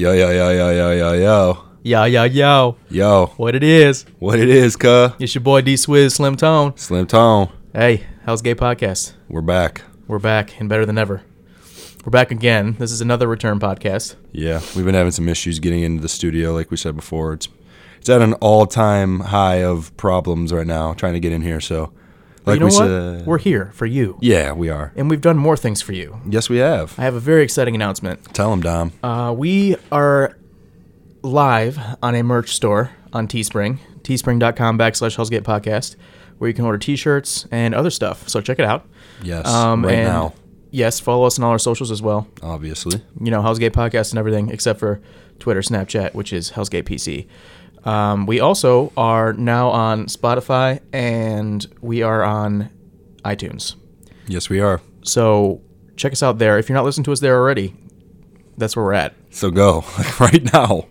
Yo, yo, yo, yo, yo, yo, yo. Yo, yo, yo. Yo, What it is. what it is, cuh? It's your boy D Swizz Slim Tone. Slim Tone. Hey, Hell's Gate Podcast? We're back. We're back and better than ever. We're back again. This is another return podcast. Yeah, we've been having some issues getting into the studio, like we said before. It's it's at an all time high of problems right now trying to get in here. So, But like you know we what? said, We're here for you. yeah, we are. And we've done more things for you. Yes, we have. I have a very exciting announcement. Tell them, Dom. Uh, we are live on a merch store on Teespring, teespring.com backslash Hellsgate Podcast, where you can order t shirts and other stuff. So check it out. Yes, Um, right and now, Yes, follow us on all our socials as well. obviously. you know, Hell's Gate Podcast and everything, except for Twitter, Snapchat, which is Hell's Gate PC. Um, we also are now on Spotify and we are on iTunes. Yes, we are. So check us out there. If you're not listening to us there already, that's where we're at. So go like right now.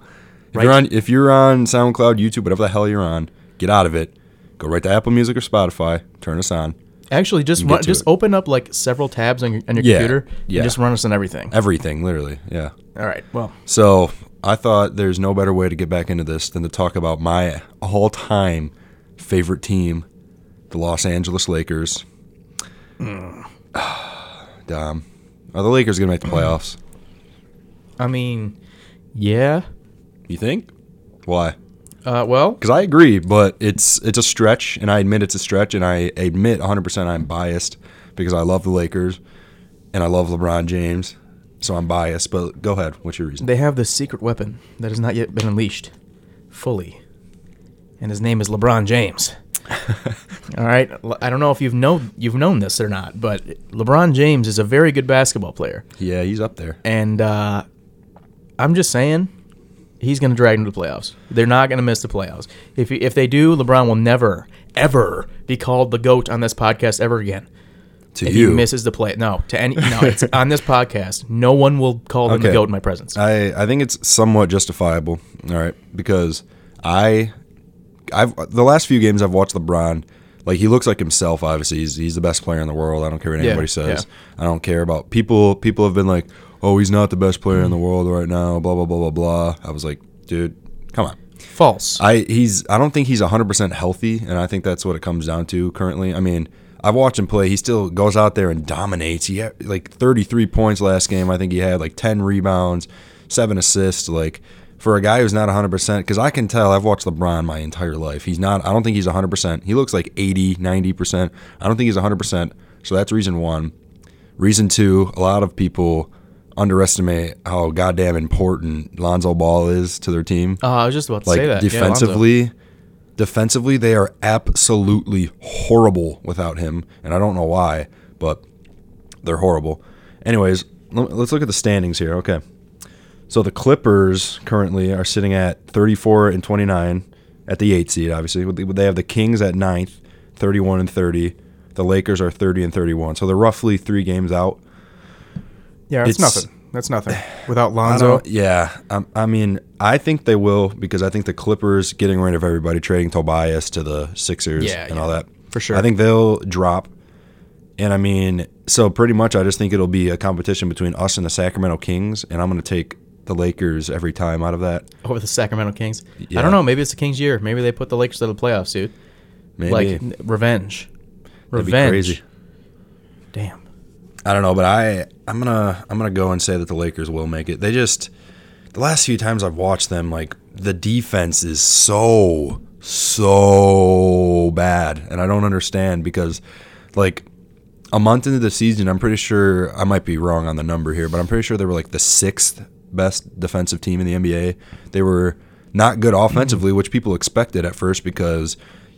If Right. you're on if you're on SoundCloud, YouTube, whatever the hell you're on, get out of it. Go right to Apple Music or Spotify. Turn us on. Actually, just run, just it. open up like several tabs on your, on your Yeah, computer yeah. and just run us on everything. Everything, literally. Yeah. All right. Well, So I thought there's no better way to get back into this than to talk about my all-time favorite team, the Los Angeles Lakers. Dom, are the Lakers gonna make the playoffs? I mean, yeah. You think? Why? Uh, well, Because I agree, but it's it's a stretch, and I admit it's a stretch, and I admit 100% I'm biased because I love the Lakers and I love LeBron James, so I'm biased. But go ahead. What's your reason? they have this secret weapon that has not yet been unleashed fully, and his name is LeBron James. All right, I don't know if you've know you've known this or not, but LeBron James is a very good basketball player, Yeah, he's up there. and uh, I'm just saying he's going to drag them to the playoffs. They're not going to miss the playoffs. If if they do, LeBron will never ever be called the goat on this podcast ever again. To If you, he misses the play, no, to any no, it's on this podcast. No one will call him the goat in my presence. I, I think it's somewhat justifiable. All right, because I, I've the last few games I've watched LeBron. Like he looks like himself. Obviously, he's he's the best player in the world. I don't care what Yeah, anybody says. I don't care about people. People have been like, "Oh, he's not the best player in the world right now." Blah blah blah blah blah. I was like, dude, come on. False. I he's I don't think he's 100% healthy and I think that's what it comes down to currently. I mean, I've watched him play. He still goes out there and dominates. He had like 33 points last game. I think he had like 10 rebounds, 7 assists like for a guy who's not 100% cuz I can tell I've watched LeBron my entire life. He's not I don't think he's 100%. He looks like 80, 90%. I don't think he's 100%. So that's reason 1. Reason 2, a lot of people underestimate how goddamn important Lonzo Ball is to their team Uh, I was just about to like say that. Yeah, Lonzo. Defensively they are absolutely horrible without him and i don't know why but they're horrible. Anyways let's look at the standings here okay. So the clippers currently are sitting at 34 and 29 at the 8 seed obviously. They have the kings at 9th 31 and 30 the lakers are 30 and 31 so they're roughly three games out. Yeah, that's it's- nothing. That's nothing. Without Lonzo, don't- yeah, um, I mean, I think they will because I think the Clippers getting rid of everybody, trading Tobias to the Sixers Yeah, and yeah, all that. for sure. I think they'll drop. And I mean, so pretty much, I just think it'll be a competition between us and the Sacramento Kings, and I'm going to take the Lakers every time out of that. over the Sacramento Kings. Yeah. I don't know. Maybe it's the Kings' year. Maybe they put the Lakers out of the playoffs, dude. Maybe Like n- revenge. That'd be Revenge. crazy. Damn. I don't know, but I I'm gonna I'm gonna go and say that the Lakers will make it. They just the last few times I've watched them, like the defense is so so bad, and I don't understand because like a month into the season, I'm pretty sure I might be wrong on the number here, but I'm pretty sure they were like the sixth best defensive team in the NBA. They were not good offensively, which people expected at first because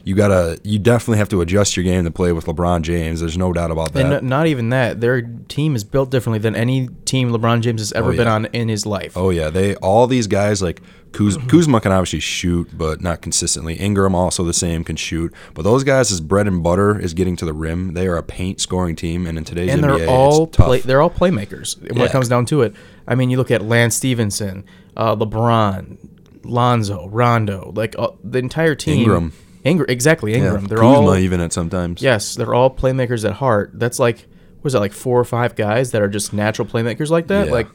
you gotta you definitely have to adjust your game to play with LeBron James. There's no doubt about that. And n- not even that. Their team is built differently than any team LeBron James has ever Oh, been on in his life. Oh yeah, they all these guys like Kuz, Kuzma can obviously shoot, but not consistently. Ingram also the same can shoot, but those guys, his bread and butter is getting to the rim. They are a paint scoring team, and in today's and NBA, they're all play, they're all playmakers when Yeah. it comes down to it. I mean, you look at Lance Stephenson, uh, LeBron, Lonzo, Rondo, like uh, the entire team. Ingram. Ingram, exactly. yeah. Ingram. They're Kuzma all even at sometimes. yes, they're all playmakers at heart. That's like was that like four or five guys that are just natural playmakers like that? Yeah. Like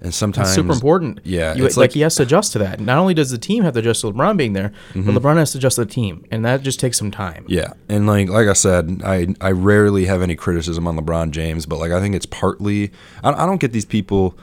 and sometimes It's super important. Yeah, You- it's like, like- he has to adjust to that. Not only does the team have to adjust to LeBron being there, Mm-hmm. but LeBron has to adjust to the team, and that just takes some time. Yeah, and like like I said, I I rarely have any criticism on LeBron James, but like I think it's partly I, I don't get these people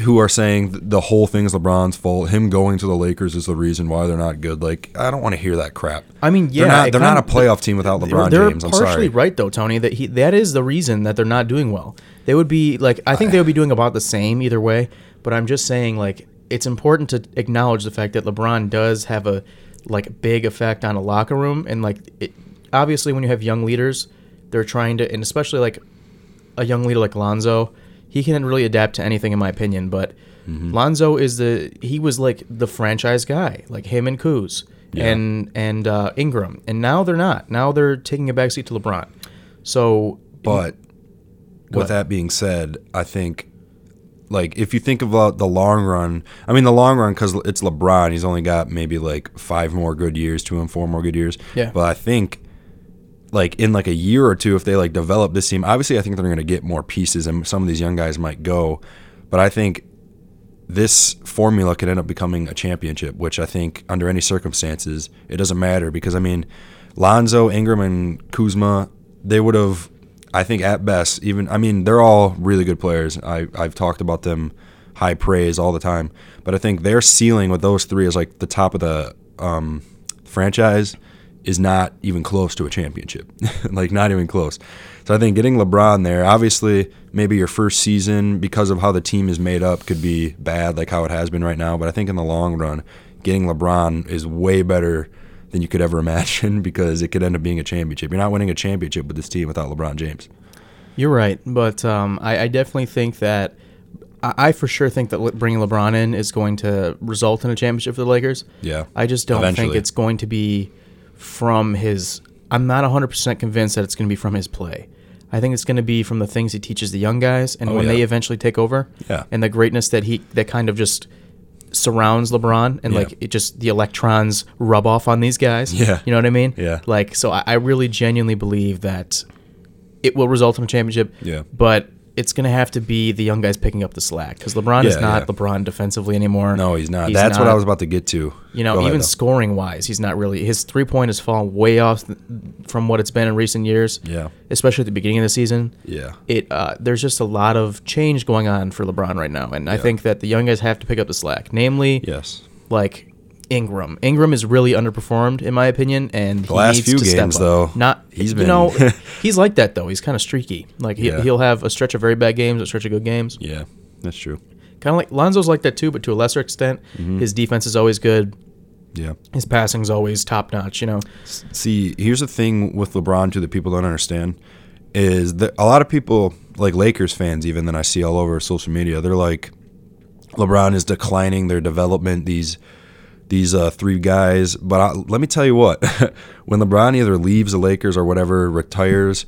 who are saying the whole thing is LeBron's fault. Him going to the Lakers is the reason why they're not good. Like I don't want to hear that crap. I mean, yeah, they're not they're not a playoff team without LeBron they're James. I'm partially sorry. right though, Tony. That he that is the reason that they're not doing well. They would be like I think they would be doing about the same either way. But I'm just saying like it's important to acknowledge the fact that LeBron does have a like big effect on a locker room and like it, obviously when you have young leaders, they're trying to and especially like a young leader like Lonzo, he can really adapt to anything in my opinion. But Mm-hmm. Lonzo is the he was like the franchise guy, like him and Kuz Yeah. and and uh, Ingram, and now they're not. Now they're taking a backseat to LeBron. So, But with ahead. that being said, I think like if you think about the long run, I mean the long run because it's LeBron. He's only got maybe like five more good years to him, four more good years. Yeah. But I think like in like a year or two, if they like develop this team, obviously I think they're going to get more pieces, and some of these young guys might go. But I think this formula could end up becoming a championship, which I think under any circumstances it doesn't matter because I mean, Lonzo, Ingram, and Kuzma, they would have, I think at best, even I mean they're all really good players. I I've talked about them high praise all the time, but I think their ceiling with those three is like the top of the um, franchise is not even close to a championship, like not even close. So I think getting LeBron there, obviously, maybe your first season because of how the team is made up could be bad, like how it has been right now. But I think in the long run, getting LeBron is way better than you could ever imagine because it could end up being a championship. You're not winning a championship with this team without LeBron James. you're right, but um, I, I definitely think that I, I for sure think that bringing LeBron in is going to result in a championship for the Lakers. Yeah. I just don't think it's going to be from his. I'm not 100% convinced that it's going to be from his play. I think it's going to be from the things he teaches the young guys, and Oh, when yeah. they eventually take over, Yeah. and the greatness that he that kind of just surrounds LeBron, and Yeah. like it just the electrons rub off on these guys. Yeah. you know what I mean. Yeah. Like so, I, I really genuinely believe that it will result in a championship. Yeah. but it's going to have to be the young guys picking up the slack because LeBron is not yeah. LeBron defensively anymore. No, he's not. That's what I was about to get to. you know, Go even though. scoring wise, he's not really. His three point has fallen way off th- from what it's been in recent years. Yeah. Especially at the beginning of the season. Yeah. It uh, there's just a lot of change going on for LeBron right now, and I think that the young guys have to pick up the slack. Namely, Yes. like Ingram. Ingram is really underperformed in my opinion, and The last few games, though, not he's been- you know he's like that though. He's kind of streaky. Like he, Yeah. he'll have a stretch of very bad games, a stretch of good games. Yeah. That's true. Kind of like Lonzo's like that too, but to a lesser extent. Mm-hmm. His defense is always good. Yeah. His passing's always top notch. You know. See, here's the thing with LeBron too that people don't understand is that a lot of people, like Lakers fans, even that I see all over social media, they're like, LeBron is declining their development. These these uh, three guys, but I, let me tell you what, when LeBron either leaves the Lakers or whatever, retires.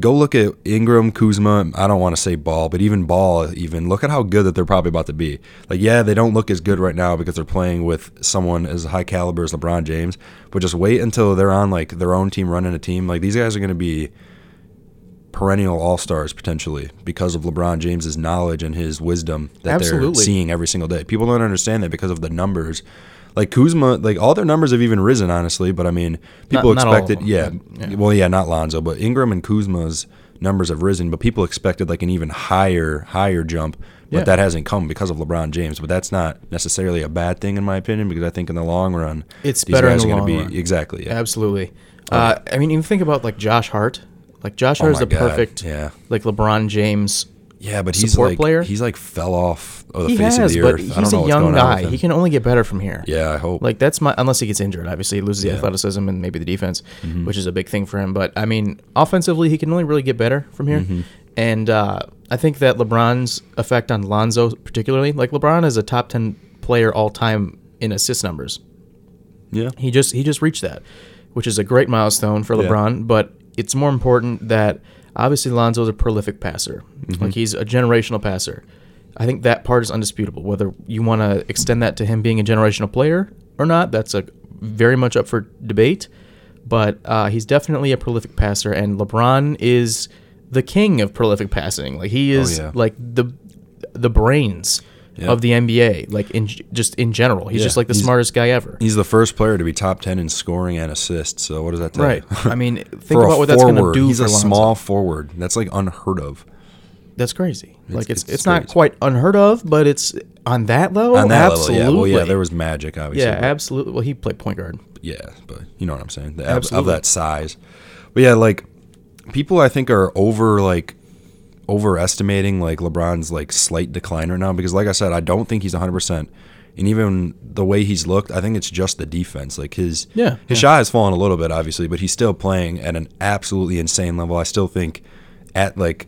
Go look at Ingram, Kuzma. I don't want to say Ball, but even Ball, even look at how good that they're probably about to be. Like, yeah, they don't look as good right now because they're playing with someone as high caliber as LeBron James. But just wait until they're on like their own team, running a team. Like these guys are going to be perennial all stars potentially because of LeBron James's knowledge and his wisdom that they're seeing every single day. People don't understand that because of the numbers. Like Kuzma, like all their numbers have even risen, honestly. But I mean, people Not- not expected, them, yeah, yeah. well, yeah, not Lonzo, but Ingram and Kuzma's numbers have risen. But people expected like an even higher, higher jump. But Yeah. that hasn't come because of LeBron James. But that's not necessarily a bad thing in my opinion because I think in the long run, It's these better in the are gonna run. be exactly. Yeah. Absolutely. Uh, I mean, even think about like Josh Hart. Like Josh Oh is my the God, perfect, yeah. like LeBron James. Yeah, but he's support like player? he's like fell off of the He face has, of the but earth. I don't he's know a young going on with guy. He can only get better from here. Yeah, I hope. Like that's my unless he gets injured. Obviously, he loses the Yeah. Mm-hmm. athleticism and maybe the defense, which is a big thing for him. But I mean, offensively, he can only really get better from here. Mm-hmm. And uh, I think that LeBron's effect on Lonzo, particularly, like LeBron is a top ten player all time in assist numbers. yeah, He just he just reached that, which is a great milestone for Yeah. LeBron. But it's more important that obviously Lonzo is a prolific passer. Mm-hmm. Like he's a generational passer. I think that part is undisputable. Whether you want to extend that to him being a generational player or not, that's a very much up for debate. But uh, he's definitely a prolific passer, and LeBron is the king of prolific passing. Like he is Oh, yeah. like the the brains Yeah. of the NBA, like in just in general. He's Yeah. just like the He's- smartest guy ever. He's the first player to be top ten in scoring and assists. So what does that tell Right. you? I mean, think about what that's going to do He's for a Lonzo. small forward. That's like unheard of. That's crazy. like it's it's it's, not quite unheard of, but it's on that level. On that absolutely. level, yeah. Well, yeah, there was magic, obviously. Yeah, absolutely. Well, he played point guard. Yeah, but you know what I'm saying. The, of- of that size. But yeah, like people I think are over like overestimating like LeBron's like slight decline right now because like I said, I don't think he's 100%. And even the way he's looked, I think it's just the defense. Like his Yeah, his shot has fallen a little bit obviously, but he's still playing at an absolutely insane level. I still think at like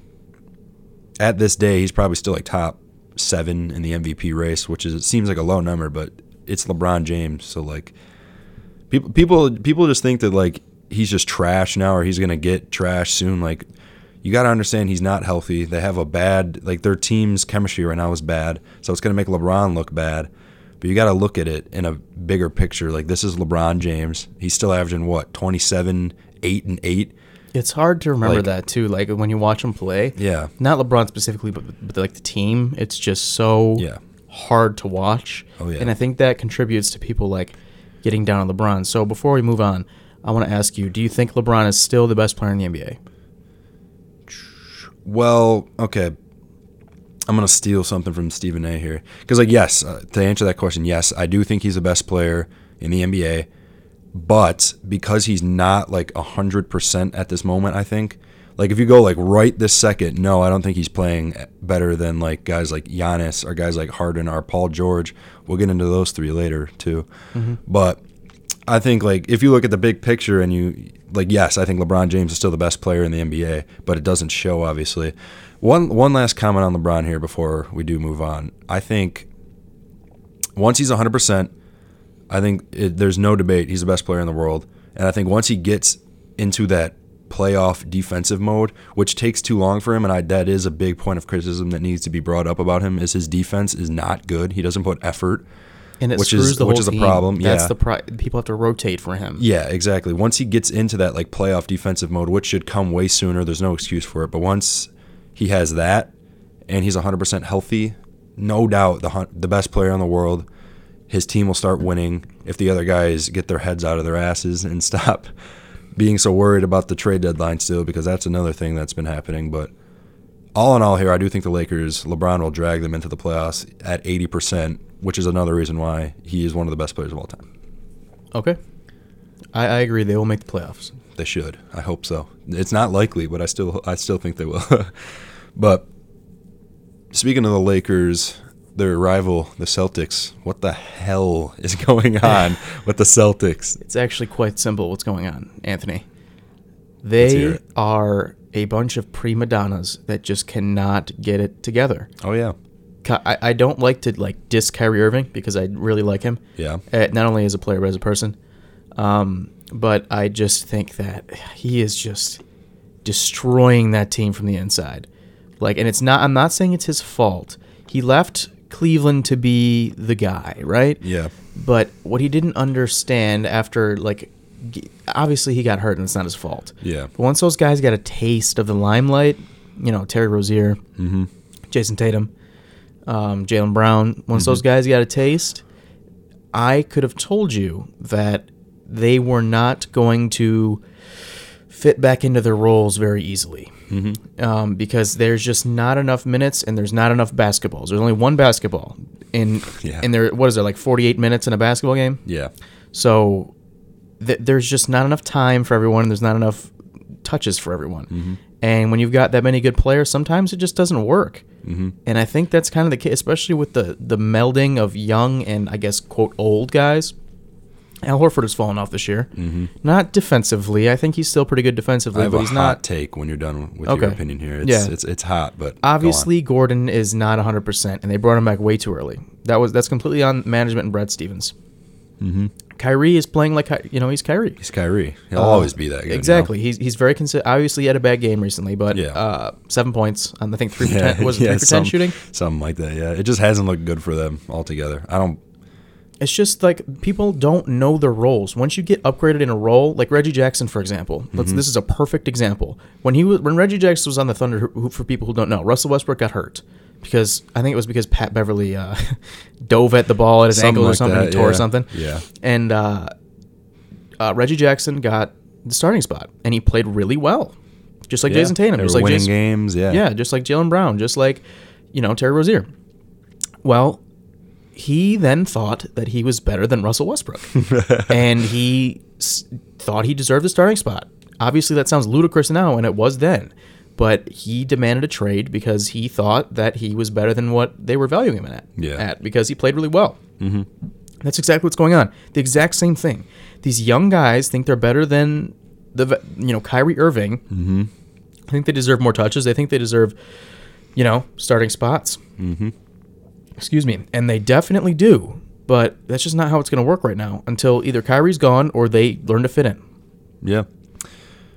at this day he's probably still like top 7 in the MVP race, which is it seems like a low number, but it's LeBron James, so like people people people just think that like he's just trash now or he's gonna get trash soon like you got to understand he's not healthy they have a bad like their team's chemistry right now is bad so it's gonna make lebron look bad but you got to look at it in a bigger picture like this is lebron james he's still averaging what 27 8 and 8 It's hard to remember Like- that too. Like when you watch him play. Yeah. Not LeBron specifically, but, but like the team. It's just so Yeah. hard to watch. Oh, yeah. And I think that contributes to people like getting down on LeBron. So before we move on, I want to ask you: Do you think LeBron is still the best player in the NBA? Well, okay. I'm gonna steal something from Stephen A. here because, like, yes, uh, to answer that question, yes, I do think he's the best player in the NBA, but because he's not like hundred percent at this moment, I think, like, if you go like right this second, no, I don't think he's playing better than like guys like Giannis or guys like Harden or Paul George. We'll get into those three later too, but I think like if you look at the big picture and you like yes, I think LeBron James is still the best player in the NBA, but it doesn't show obviously. One one last comment on LeBron here before we do move on. I think once he's 100%, I think it, there's no debate he's the best player in the world. And I think once he gets into that playoff defensive mode, which takes too long for him and I that is a big point of criticism that needs to be brought up about him is his defense is not good. He doesn't put effort. And it Which screws is- the which whole is a team. problem, That's yeah. the pri- people have to rotate for him. Yeah, exactly. Once he gets into that like playoff defensive mode, which should come way sooner, there's no excuse for it. But once he has that and he's 100% healthy, no doubt the the best player in the world, his team will start winning if the other guys get their heads out of their asses and stop being so worried about the trade deadline still because that's another thing that's been happening, but all in all here, I do think the Lakers, LeBron will drag them into the playoffs at 80%, which is another reason why he is one of the best players of all time. Okay. I, I agree. They will make the playoffs. They should. I hope so. It's not likely, but I still I still think they will. but speaking of the Lakers, their rival, the Celtics, what the hell is going on with the Celtics? It's actually quite simple what's going on, Anthony. They are a bunch of prima donnas that just cannot get it together. Oh yeah. I, I don't like to like diss Kyrie Irving because I really like him. Yeah. Uh, not only as a player but as a person. Um, but I just think that he is just destroying that team from the inside. Like, and it's not. I'm not saying it's his fault. He left Cleveland to be the guy, right? Yeah. But what he didn't understand after, like, obviously he got hurt and it's not his fault. Yeah. But once those guys got a taste of the limelight, you know, Terry Rozier, Mm-hmm. Jayson Tatum, um, Jaylen Brown, once those guys got a taste, I could have told you that they were not going to fit back into their roles very easily. Um, because there's just not enough minutes and there's not enough basketballs. There's only one basketball in Yeah. in there. What is there like 48 minutes in a basketball game? Yeah. So th- there's just not enough time for everyone. and There's not enough touches for everyone. And when you've got that many good players, sometimes it just doesn't work. Mm-hmm. And I think that's kind of the case, especially with the the melding of young and I guess quote old guys. Al Horford has fallen off this year. Mm-hmm. Not defensively. I think he's still pretty good defensively, I have but a he's hot not. take when you're done with Okay. your opinion here. It's, Yeah. it's it's hot, but go. Obviously, Gordon is not 100%, and they brought him back way too early. That was that's completely on management and Brad Stevens. Mm-hmm. Kyrie is playing like you know he's Kyrie. he's Kyrie. He'll always be that good. you know? Exactly. He's he's very consistent. Obviously, he had a bad game recently, but Yeah. uh, seven points on I think three Yeah, ten. Was it yeah, three for ten shooting? Something like that. Yeah, it just hasn't looked good for them altogether. I don't. It's just like people don't know their roles. Once you get upgraded in a role, like Reggie Jackson, for example, let's, Mm-hmm. this is a perfect example. When he was when Reggie Jackson was on the Thunder, who, for people who don't know, Russell Westbrook got hurt. Because I think it was because Pat Beverley uh, dove at the ball at his Something ankle or like something, that, he tore yeah. something. Yeah. And uh, uh, Reggie Jackson got the starting spot, and he played really well, just like Yeah. Jayson Tatum, They just like winning Jayson, games. Yeah. yeah, just like Jaylen Brown, just like you know Terry Rozier. Well, he then thought that he was better than Russell Westbrook, and he s- thought he deserved the starting spot. Obviously, that sounds ludicrous now, and it was then. But he demanded a trade because he thought that he was better than what they were valuing him at. Yeah. At because he played really well. Mm-hmm. That's exactly what's going on. The exact same thing. These young guys think they're better than the you know Kyrie Irving. Mm-hmm. I think they deserve more touches. They think they deserve you know starting spots. Mm-hmm. Excuse me, and they definitely do. But that's just not how it's going to work right now until either Kyrie's gone or they learn to fit in. Yeah.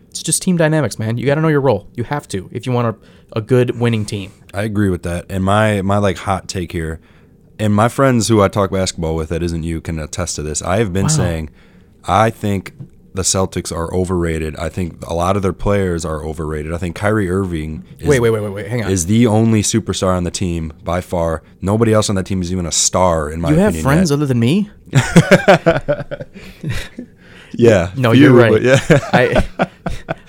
It's just team dynamics, man. You got to know your role. You have to if you want a, a good winning team. I agree with that. And my my like hot take here, and my friends who I talk basketball with that isn't you can attest to this. I have been saying, I think the Celtics are overrated. I think a lot of their players are overrated. I think Kyrie Irving is, Wait, wait, wait, wait, wait. Hang on. is the only superstar on the team by far. Nobody else on that team is even a star in my you have opinion. friends yet. other than me? Yeah. No, few, you're right. Yeah. I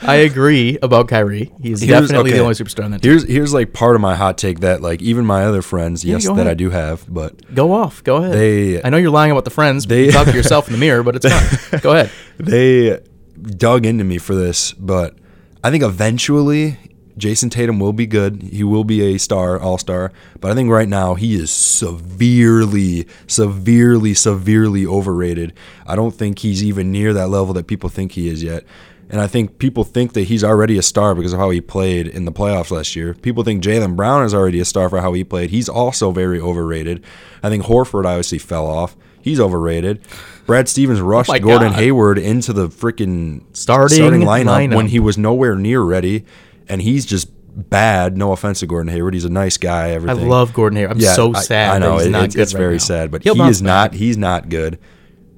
I agree about Kyrie. He's Here's- definitely okay. the only superstar on that team. Here's here's like part of my hot take that like even my other friends, yes, that ahead. I do have, but Go off. Go ahead. They- I know you're lying about the friends. But they- you talk to yourself in the mirror, but it's fine. Go ahead. they dug into me for this, but I think eventually Jayson Tatum will be good. He will be a star, all star. But I think right now he is severely, severely, severely overrated. I don't think he's even near that level that people think he is yet. And I think people think that he's already a star because of how he played in the playoffs last year. People think Jaylen Brown is already a star for how he played. He's also very overrated. I think Horford obviously fell off. He's overrated. Brad Stevens oh rushed Oh Gordon God. Hayward into the freaking Starting lineup, lineup. when he was nowhere near ready, and he's just bad. No offense to Gordon Hayward, he's a nice guy. Everything. I love Gordon Hayward. I'm so sad. I, know that he's it- not it's, good it's right very now. sad, but He'll he is back. not. He's not good.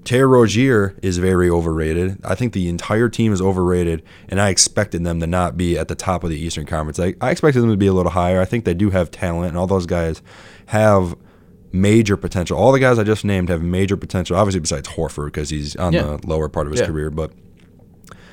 Terry Rozier is very overrated. I think the entire team is overrated, and I expected them to not be at the top of the Eastern Conference. I, I expected them to be a little higher. I think they do have talent, and all those guys have major potential. All the guys I just named have major potential. Obviously, besides Horford because he's on Yeah. the lower part of his Yeah. career, but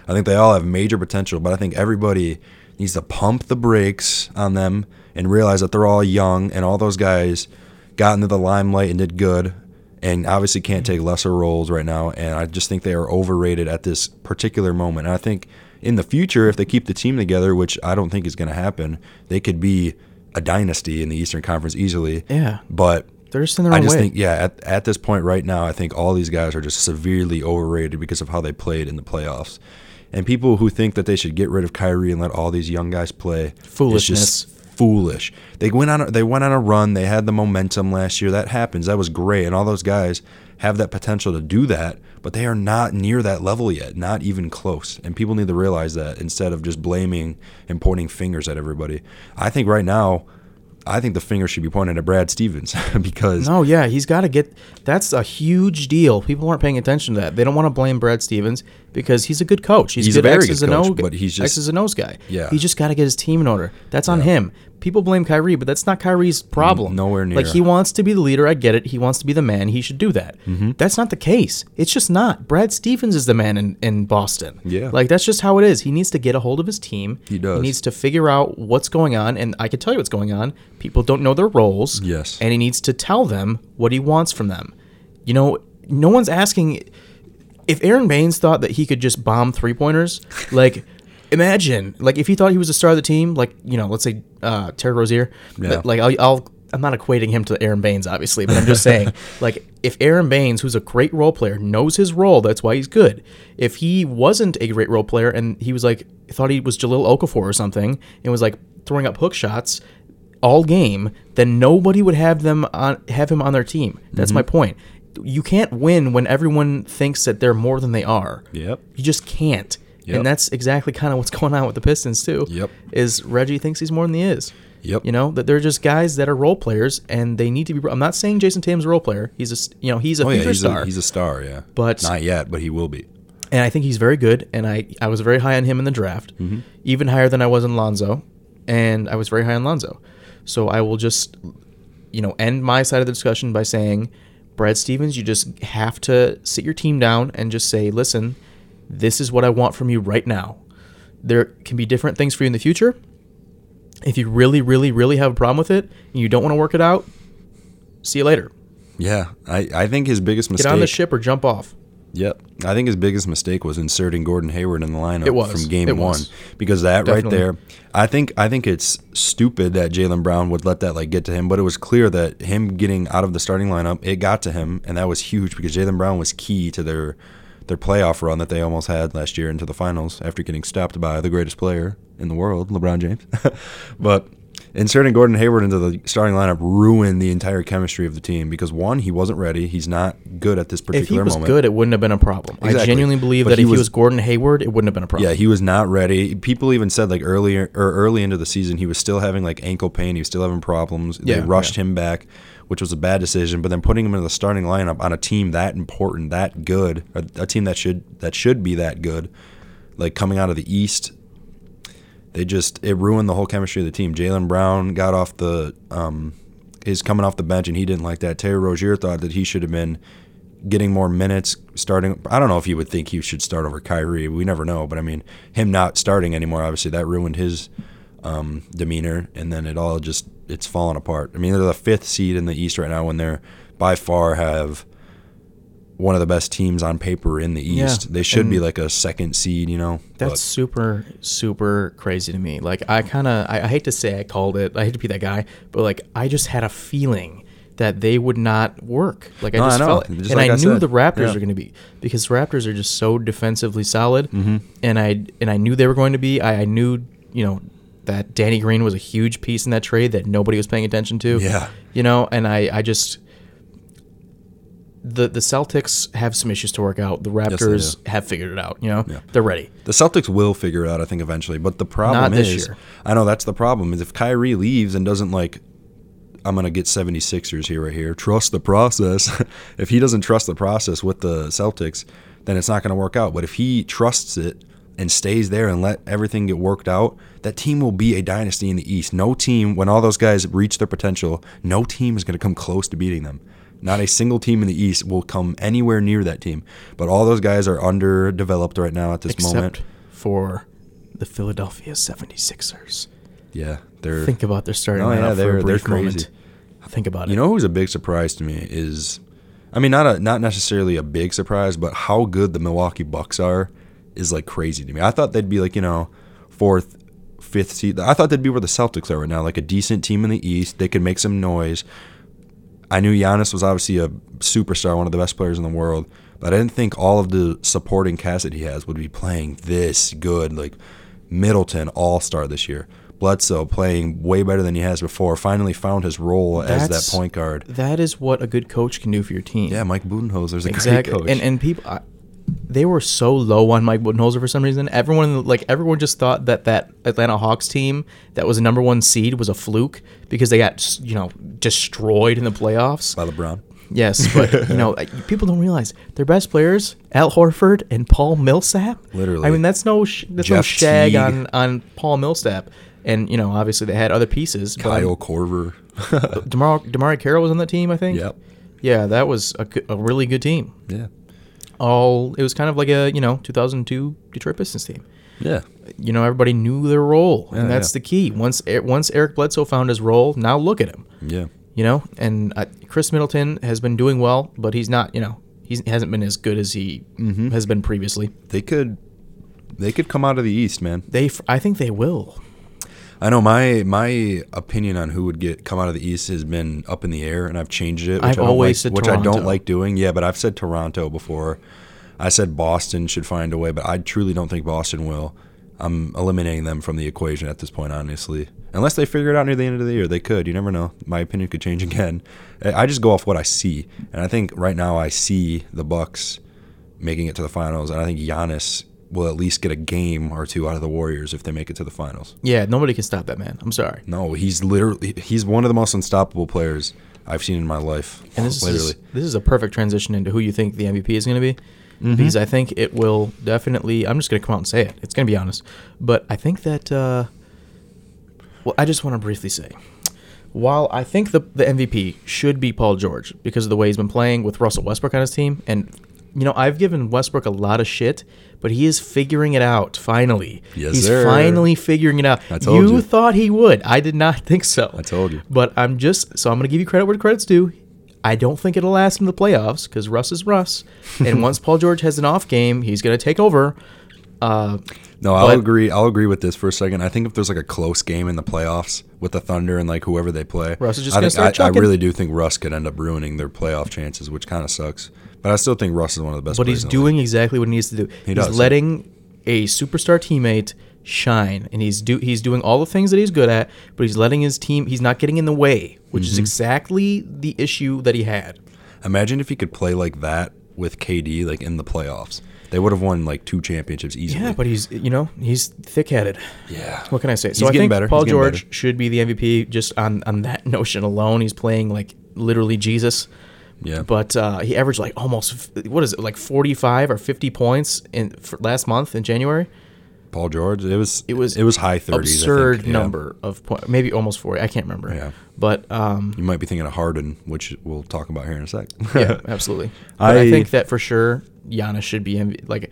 I think they all have major potential, but I think everybody needs to pump the brakes on them and realize that they're all young and all those guys got into the limelight and did good and obviously can't take lesser roles right now. And I just think they are overrated at this particular moment. And I think in the future, if they keep the team together, which I don't think is going to happen, they could be a dynasty in the Eastern Conference easily. Yeah. But They're just in their I just way. think, yeah, at, at this point right now, I think all these guys are just severely overrated because of how they played in the playoffs. And people who think that they should get rid of Kyrie and let all these young guys play, Foolishness. just foolish. They went on, a, they went on a run. They had the momentum last year. That happens. That was great, and all those guys have that potential to do that. But they are not near that level yet, not even close. And people need to realize that instead of just blaming and pointing fingers at everybody. I think right now, I think the finger should be pointed at Brad Stevens because No, yeah, he's got to get. That's a huge deal. People aren't paying attention to that. They don't want to blame Brad Stevens because he's a good coach. He's, He's good a very X's good coach, O's, but he's just- X's and O's guy. Yeah. he's just got to get his team in order. That's on Yeah. him. People blame Kyrie, but that's not Kyrie's problem. nowhere near. Like he wants to be the leader. I get it. He wants to be the man. He should do that. Mm-hmm. That's not the case. It's just not. Brad Stevens is the man in, in Boston. Yeah. like that's just how it is. He needs to get a hold of his team. He does. He needs to figure out what's going on, and I can tell you what's going on. People don't know their roles. Yes. and he needs to tell them what he wants from them. You know, no one's asking if Aron Baynes thought that he could just bomb three pointers. Like, imagine like if he thought he was the star of the team, like you know, let's say uh, Terry Rozier. Yeah. Like I'll, I'll I'm not equating him to Aron Baynes, obviously, but I'm just saying, like, if Aron Baynes, who's a great role player, knows his role, that's why he's good. If he wasn't a great role player and he was like thought he was Jahlil Okafor or something and was like throwing up hook shots all game, then nobody would have them on have him on their team. That's my point. You can't win when everyone thinks that they're more than they are. Yep. You just can't. Yep. And that's exactly kind of what's going on with the Pistons too. Yep. Is Reggie thinks he's more than he is. Yep. You know that they're just guys that are role players, and they need to be. I'm not saying Jayson Tatum's a role player. He's a you know he's a Oh yeah, he's star, a, he's a star. Yeah, But- not yet, but he will be. and I think he's very good. And I I was very high on him in the draft, Mm-hmm. even higher than I was on Lonzo, and I was very high on Lonzo. So I will just, you know, end my side of the discussion by saying, Brad Stevens, you just have to sit your team down and just say, listen, this is what I want from you right now. There can be different things for you in the future. If you really, really, really have a problem with it and you don't want to work it out, see you later. Yeah, I, I think his biggest mistake. Get on the ship or jump off. Yep. I think his biggest mistake was inserting Gordon Hayward in the lineup from game It one. was. Because that Definitely. right there I think I think it's stupid that Jaylen Brown would let that like get to him, but it was clear that him getting out of the starting lineup, it got to him, and that was huge because Jaylen Brown was key to their their playoff run that they almost had last year into the finals after getting stopped by the greatest player in the world, LeBron James. but inserting Gordon Hayward into the starting lineup ruined the entire chemistry of the team because one, he wasn't ready. He's not good at this particular moment. If he was moment. good, it wouldn't have been a problem. I genuinely believe But that he if he was- was Gordon Hayward, it wouldn't have been a problem. Yeah, he was not ready. People even said like earlier or early into the season he was still having like ankle pain. He was still having problems. They Yeah, rushed yeah. him back, which was a bad decision. But then putting him in the starting lineup on a team that important, that good, a, a team that should that should be that good, like coming out of the East, they just it ruined the whole chemistry of the team. Jaylen Brown got off the um, is coming off the bench and he didn't like that. Terry Rozier thought that he should have been getting more minutes starting. I don't know if you would think he should start over Kyrie. We never know, but I mean, him not starting anymore, obviously that ruined his um, demeanor, and then it all just it's fallen apart. I mean, they're the fifth seed in the East right now when they're by far have one of the best teams on paper in the Yeah, East. they should be like a second seed, you know. That's but- super, super crazy to me. Like, I kind of, I, I hate to say I called it, I hate to be that guy, but like, I just had a feeling that they would not work. Like, I No, I just know. felt it. Just and like I, I knew the Raptors Yeah. are going to be, because Raptors are just so defensively solid. Mm-hmm. And I, and I knew they were going to be. I, I knew, you know, that Danny Green was a huge piece in that trade that nobody was paying attention to. Yeah. You know, and I, I just, the, the Celtics have some issues to work out. The Raptors do. have figured it out. You know, Yeah. they're ready. The Celtics will figure it out, I think, eventually. But the problem Not is. I know that's the problem. Is if Kyrie leaves and doesn't like, I'm gonna get 76ers here right here. Trust the process. if he doesn't trust the process with the Celtics, then it's not gonna work out. But if he trusts it and stays there and let everything get worked out, that team will be a dynasty in the East. No team, when all those guys reach their potential, no team is gonna come close to beating them. Not a single team in the East will come anywhere near that team. But all those guys are underdeveloped right now at this except moment. for the Philadelphia 76ers. Yeah, they're. Think about their starting Oh, lineup yeah, they're- they're brief moment. Think about it. you know who's a big surprise to me is, I mean, not a not necessarily a big surprise, but how good the Milwaukee Bucks are is like crazy to me. I thought they'd be like you know, fourth, fifth seed. I thought they'd be where the Celtics are right now, like a decent team in the East. They could make some noise. I knew Giannis was obviously a superstar, one of the best players in the world, but I didn't think all of the supporting cast that he has would be playing this good. Like Middleton, all star this year. Bledsoe playing way better than he has before. Finally found his role as that point guard. that is what a good coach can do for your team. Yeah, Mike Budenholzer's a exactly. great coach. And and people, I, they were so low on Mike Budenholzer for some reason. Everyone like everyone just thought that that Atlanta Hawks team that was a number one seed was a fluke because they got you know destroyed in the playoffs. by LeBron. Yes, but you know, people don't realize their best players, Al Horford and Paul Millsap. Literally. I mean, that's no sh- that's no shag Teague. on on Paul Millsap. And you know, obviously they had other pieces. but Kyle Korver. Demar DeMarre Carroll was on that team, I think. Yep. Yeah, that was a, a really good team. Yeah. All it was kind of like a you know 2002 Detroit Pistons team. Yeah. You know, everybody knew their role, Yeah, and that's yeah. the key. Once once Eric Bledsoe found his role, now look at him. Yeah. You know, and uh, Khris Middleton has been doing well, but he's not. You know, he's, he hasn't been as good as he Mm-hmm. has been previously. They could they could come out of the East, man. They, I think they will. I know my my opinion on who would get come out of the East has been up in the air, and I've changed it. Which I've I don't always like, said which I don't like doing. Yeah, but I've said Toronto before. I said Boston should find a way, but I truly don't think Boston will. I'm eliminating them from the equation at this point, honestly. Unless they figure it out near the end of the year, they could. You never know. My opinion could change again. I I just go off what I see, and I think right now I see the Bucks making it to the finals, and I think Giannis will at least get a game or two out of the Warriors if they make it to the finals. Yeah, nobody can stop that man. I'm sorry. No, he's literally he's one of the most unstoppable players I've seen in my life. And this literally. is this is a perfect transition into who you think the MVP is going to be, Mm-hmm. because I think it will definitely. I'm just going to come out and say it. It's going to be honest, but I think that. Uh, well, I just want to briefly say, while I think the the MVP should be Paul George because of the way he's been playing with Russell Westbrook on his team, and you know I've given Westbrook a lot of shit, but he is figuring it out finally. Yes, he's sir. finally figuring it out. I told you. you thought he would. I did not think so. I told you. But I'm just so I'm going to give you credit where credit's due. I don't think it'll last in the playoffs because Russ is Russ, and once Paul George has an off game, he's going to take over. Uh, No, I'll But- agree. I'll agree with this for a second. I think if there's like a close game in the playoffs with the Thunder and like whoever they play, Russ is just I, gonna think, start I, I really do think Russ could end up ruining their playoff chances, which kind of sucks. But I still think Russ is one of the best. but he's in the league. doing exactly what he needs to do. He he's does. letting a superstar teammate shine, and he's do he's doing all the things that he's good at, but he's letting his team. He's not getting in the way, which Mm-hmm. is exactly the issue that he had. Imagine if he could play like that with KD, like in the playoffs. They would have won like two championships easily. Yeah, but he's you know he's thick-headed. yeah. What can I say? He's So I think better. Paul He's George better. should be the MVP just on on that notion alone. He's playing like literally Jesus. Yeah. But uh, he averaged like almost what is it like 45 or 50 points in last month in January. Paul George, it was It was it was high thirties. Absurd number of points, maybe almost 40. I can't remember. Yeah. But um, You might be thinking of Harden, which we'll talk about here in a sec. yeah, absolutely. But I, I- think that for sure Giannis should be MVP. Like,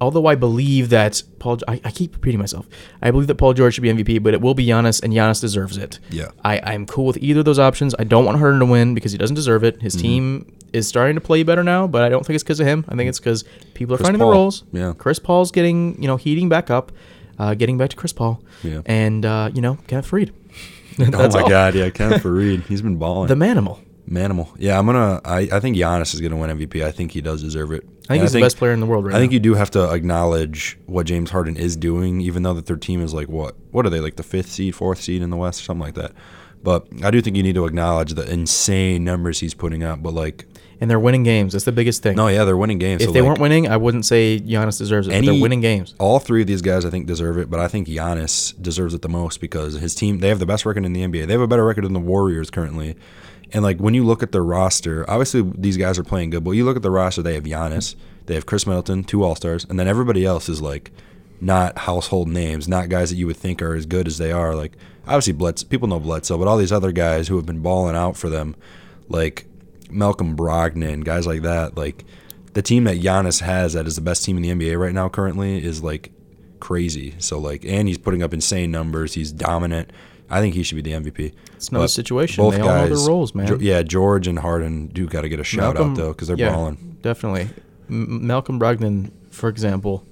although I believe that Paul, I, I keep repeating myself. I believe that Paul George should be MVP, but it will be Giannis, and Giannis deserves it. Yeah. I, I'm cool with either of those options. I don't want Harden to win because he doesn't deserve it. Mm-hmm. His team is starting to play better now, but I don't think it's because of him. I think it's because people are Chris finding Paul. the roles. Yeah. Chris Paul's getting, you know, heating back up, uh, getting back to Chris Paul. Yeah. And, uh, you know, Kenneth Faried. oh That's my all. God, yeah, Kenneth Faried, he's been balling. The Manimal. Manimal. Yeah, I'm gonna. I, I think Giannis is gonna win MVP. I think he does deserve it. I think And he's the best player in the world right I think you do have to acknowledge what James Harden is doing, even though that their team is like what? What are they like the fifth seed, fourth seed in the West, or something like that. But I do think you need to acknowledge the insane numbers he's putting up. But like, and they're winning games. That's the biggest thing. no, yeah, they're winning games. if so they like, weren't winning, I wouldn't say Giannis deserves it. but Any- they're winning games. all three of these guys, I think, deserve it. But I think Giannis deserves it the most because his team they have the best record in the NBA. They have a better record than the Warriors currently. And like when you look at the roster, obviously these guys are playing good. But you look at the roster, they have Giannis, they have Khris Middleton, two All Stars, and then everybody else is like not household names, not guys that you would think are as good as they are. Like obviously Bledsoe, people know Bledsoe, but all these other guys who have been balling out for them, like Malcolm Brogdon, guys like that, like the team that Giannis has that is the best team in the NBA right now currently is like crazy. So like, and he's putting up insane numbers. He's dominant. I think he should be the MVP. It's another But situation. They all know their roles, man. Jo- yeah, George and Harden do got to get a shout out though because they're yeah, balling. Definitely. M- Malcolm Brogdon, for example,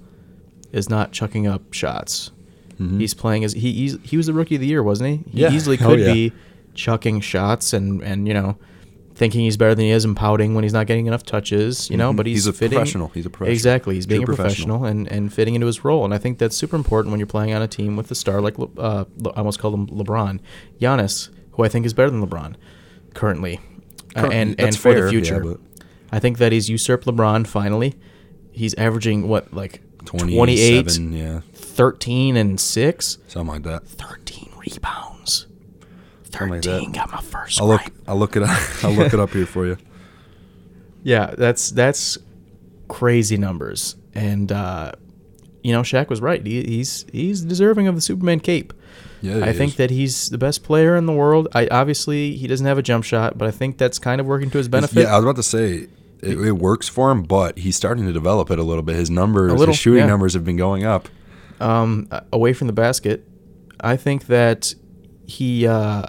is not chucking up shots. He's playing as he he was the rookie of the year, wasn't he? He Mm-hmm. Yeah. easily could yeah. be chucking shots and and you know thinking he's better than he is and pouting when he's not getting enough touches, you know, Mhm. but he's, He's a fitting, professional. He's a professional. Exactly. He's being True a professional, professional. and, and fitting into his role. And I think that's super important when you're playing on a team with a star like Le- uh, Le- I almost called him LeBron, Giannis, who I think is better than LeBron currently, uh, and and for fair, the yeah, future. but- I think that he's usurped LeBron finally. He's averaging what like 28, yeah, 13 and 6, something like that. 13 rebounds. Like that. got my first I'll look. I'll look it. Up, I'll look it up here for you. Yeah, that's that's crazy numbers. And uh you know, Shaq was right. He, he's he's deserving of the Superman cape. Yeah, I he think is. that he's the best player in the world. I obviously he doesn't have a jump shot, but I think that's kind of working to his benefit. Yeah, I was about to say it, it works for him, but he's starting to develop it a little bit. His numbers, little, his shooting yeah. numbers have been going up. um, away from the basket. I think that he uh,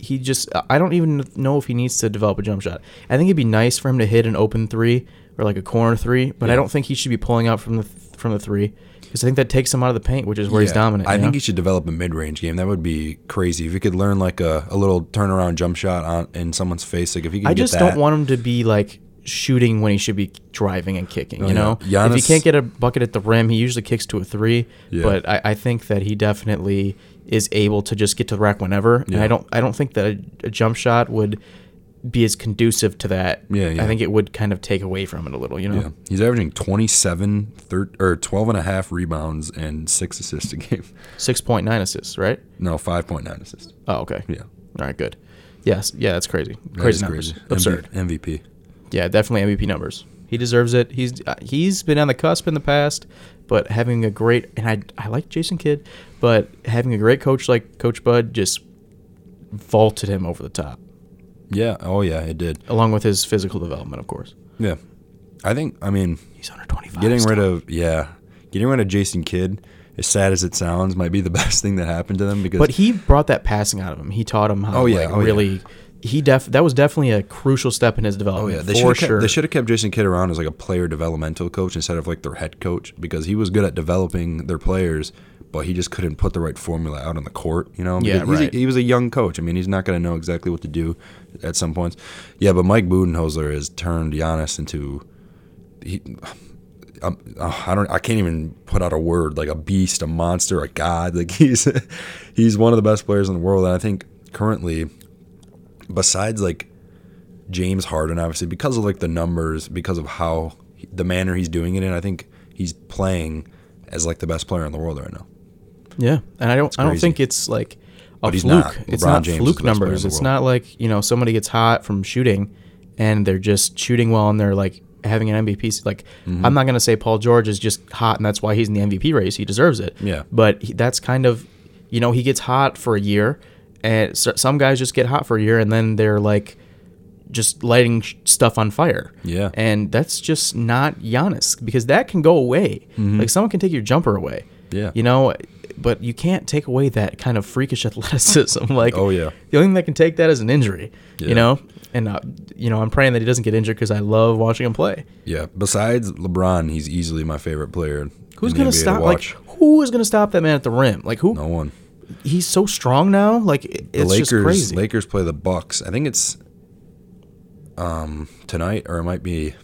he just I don't even know if he needs to develop a jump shot. I think it'd be nice for him to hit an open three or like a corner three, but I don't think he should be pulling out from the from the three because I think that takes him out of the paint, which is where he's dominant. I think know? he should develop a mid-range game. That would be crazy if he could learn like a, a little turnaround jump shot on in someone's face. Like if he I just that, don't want him to be like shooting when he should be driving and kicking. Oh, You yeah. know, if he can't get a bucket at the rim, he usually kicks to a three. Yeah. But I, I think that he definitely is able to just get to the rack whenever. And I don't I don't think that a, a jump shot would be as conducive to that. Yeah, yeah. I think it would kind of take away from it a little. You know. Yeah, he's averaging 27, thir- or 12 and a half rebounds and six assists a game. Six point nine assists, right? No, 5.9 assists. Oh, okay. Yeah. All right, good. Yes, yeah, that's crazy. That crazy numbers. crazy. Absurd. MV- MVP. Yeah, definitely MVP numbers. He deserves it. He's uh, he's been on the cusp in the past, but having a great and I I like Jason Kidd, but having a great coach like Coach Bud just vaulted him over the top, Yeah. Oh yeah, it did. along with his physical development, of course. Yeah. I think. I mean, He's under 25. getting rid of yeah, getting rid of Jason Kidd, as sad as it sounds, might be the best thing that happened to them because. But he brought that passing out of him. He taught him how Oh, to yeah, like, oh, yeah. He def that was definitely a crucial step in his development. Oh yeah, they should sure. they should have kept Jason Kidd around as like a player developmental coach instead of like their head coach because he was good at developing their players, but he just couldn't put the right formula out on the court. You know, Yeah, he's a- he was a young coach. I mean, he's not going to know exactly what to do at some points. Yeah, but Mike Budenholzer has turned Giannis into he. Um, uh, I don't. I can't even put out a word like a beast, a monster, a god. Like he's he's one of the best players in the world, and I think currently, besides like James Harden, obviously because of like the numbers, because of how the manner he's doing it in, I think he's playing as like the best player in the world right now. Yeah, and I don't. I don't think it's like a But fluke. not. It's not James fluke the best player in numbers. It's world. not like you know somebody gets hot from shooting, and they're just shooting well, and they're like having an MVP. Like Mm-hmm. I'm not gonna say Paul George is just hot, and that's why he's in the MVP race. He deserves it. Yeah. but he, that's kind of, you know, he gets hot for a year, and so, some guys just get hot for a year, and then they're like just lighting stuff on fire. Yeah. And that's just not Giannis because that can go away. Like someone can take your jumper away. Mm-hmm. Yeah. You know, but you can't take away that kind of freakish athleticism. like, Oh, yeah. The only thing that can take that is an injury. Yeah. You know, and uh, you know, I'm praying that he doesn't get injured because I love watching him play. Yeah. Besides LeBron, he's easily my favorite player. Who's gonna NBA stop? Like, who is gonna stop that man at the rim? Like, who? no one. He's so strong now. Like, it- The it's just crazy. Lakers play the Bucks. I think it's um tonight or it might be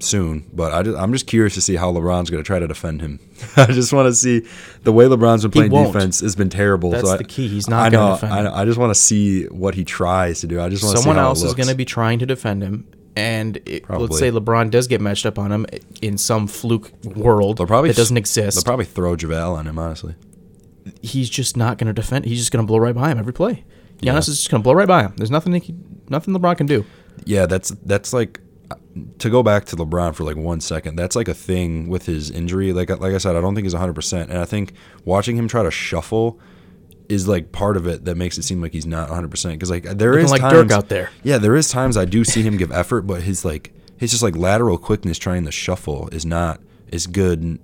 soon. But I just, I'm just curious to see how LeBron's going to try to defend him. I just want to see the way LeBron's been playing defense has been terrible. That's so I- the key. He's not I know. defend I, know. I just want to see what he tries to do. I just want Someone else is going to be trying to defend him. And it, let's say LeBron does get matched up on him in some fluke world They'll probably that doesn't exist. They'll probably throw JaVale on him. Honestly. He's just not going to defend. He's just going to blow right by him every play. Giannis Yeah. is just going to blow right by him. There's nothing he nothing LeBron can do. Yeah, that's that's like to go back to LeBron for like one second. That's like a thing with his injury. Like like I said, I don't think he's 100, percent and I think watching him try to shuffle is like part of it that makes it seem like he's not 100 percent because like there Looking is like times, Dirk out there. Yeah, there is times I do see him give effort, but his like his just like lateral quickness trying to shuffle is not as good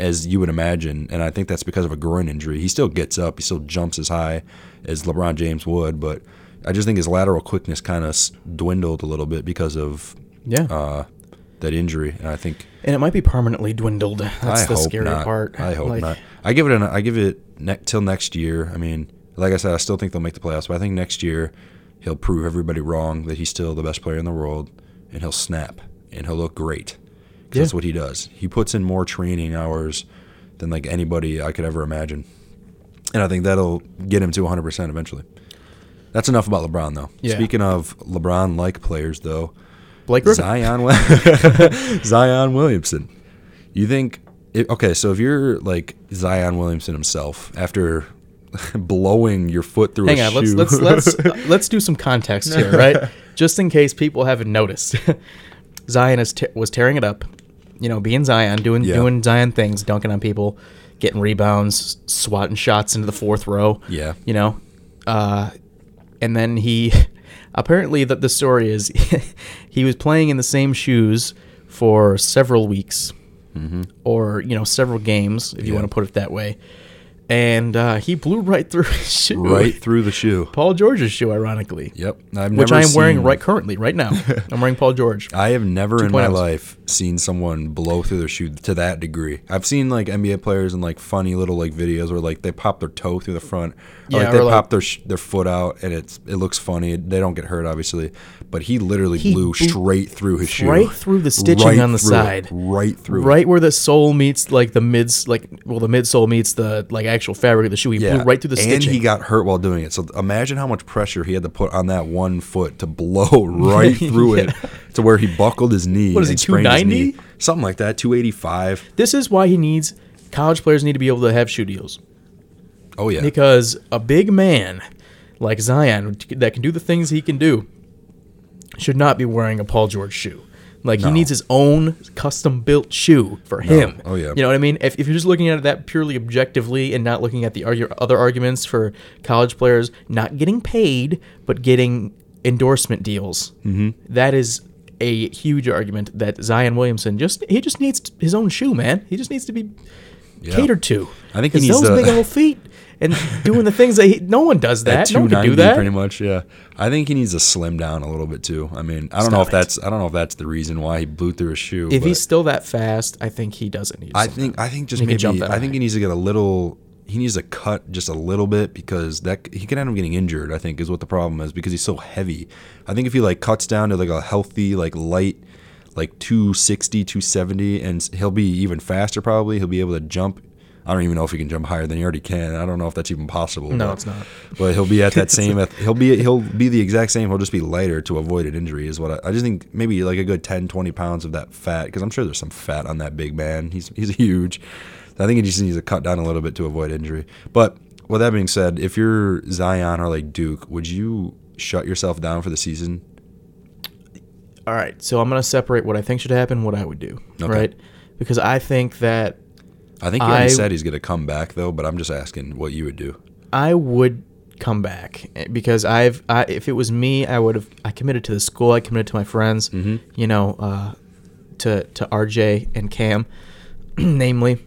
as you would imagine, and I think that's because of a groin injury. He still gets up, he still jumps as high as LeBron James would, but I just think his lateral quickness kind of dwindled a little bit because of Yeah. uh, that injury, and I think and it might be permanently dwindled. That's I the hope scary not. part. I hope Like, not. I give it an I give it ne- till next year. I mean, like I said, I still think they'll make the playoffs, but I think next year he'll prove everybody wrong that he's still the best player in the world, and he'll snap and he'll look great. Yeah. That's what he does. He puts in more training hours than like anybody I could ever imagine, and I think that'll get him to 100 percent eventually. That's enough about LeBron, though. Yeah. Speaking of LeBron-like players, though, Blake Griffin. Zion Zion Williamson. You think it, okay, so if you're like Zion Williamson himself after blowing your foot through Hang a on. shoe. Let's let's let's uh, let's do some context here, right? Just in case people haven't noticed, Zion is te- was tearing it up. You know, being Zion, doing Yeah. doing Zion things, dunking on people, getting rebounds, swatting shots into the fourth row. Yeah. You know, uh, and then he apparently the the story is he was playing in the same shoes for several weeks, or you know several games, if you Mm-hmm. Want to put it that way. And uh, he blew right through his shoe. right through the shoe. Paul George's shoe, ironically, Yep. I've which I am wearing right currently, right now. I'm wearing Paul George. I have never in my 2.0s. life seen someone blow through their shoe to that degree. I've seen like NBA players in like funny little like videos where like they pop their toe through the front, or Yeah, like they or, like- pop their sh- their foot out and it's it looks funny. They don't get hurt obviously, but he literally He blew straight through his shoe, right through the stitching on the through it, side. right through. it. Right where the sole meets like the mids, like well, the midsole meets the like actual fabric of the shoe. He blew right through the and stitching. And he got hurt while doing it. So imagine how much pressure he had to put on that one foot to blow right through it to where he buckled his knee. What is he, his 290? Something like that, 285. this is why he needs college players need to be able to have shoe deals Oh, yeah. because a big man like Zion that can do the things he can do should not be wearing a Paul George shoe. Like No. he needs his own custom built shoe for him. Oh, yeah. You know what I mean? If, if you're just looking at it that purely objectively and not looking at the other arguments for college players not getting paid but getting endorsement deals, mm-hmm. is a huge argument that Zion Williamson just he just needs his own shoe, man. He just needs to be Yeah. catered to. I think he needs those the- big old feet and doing the things that he, no one does that. No one can do that. pretty much. Yeah, I think he needs to slim down a little bit too. I mean, I don't know if it. that's I don't know if that's the reason why he blew through his shoe. If he's still that fast, I think he doesn't need. I think I think just He maybe jump I think he needs to get a little. He needs to cut just a little bit because that he could end up getting injured. I think is what the problem is because he's so heavy. I think if he like cuts down to like a healthy like light like 260 270 and he'll be even faster probably. He'll be able to jump. I don't even know if he can jump higher than he already can. I don't know if that's even possible No, but- it's not. but he'll be at that same he'll be he'll be the exact same. He'll just be lighter to avoid an injury is what i, I just think maybe like a good 10 20 pounds of that fat because i'm sure there's some fat on that big man. He's he's huge. I think he just needs to cut down a little bit to avoid injury. But with that being said if you're zion or like duke would you shut yourself down for the season All right, so I'm gonna separate what I think should happen, what I would do, Okay. right? Because I think that i think he already I- said he's going to come back though but i'm just asking what you would do I would come back eh, because I've I, if it was me, I would have I committed to the school, I committed to my friends, Mm-hmm. you know, uh, to to RJ and Cam, namely.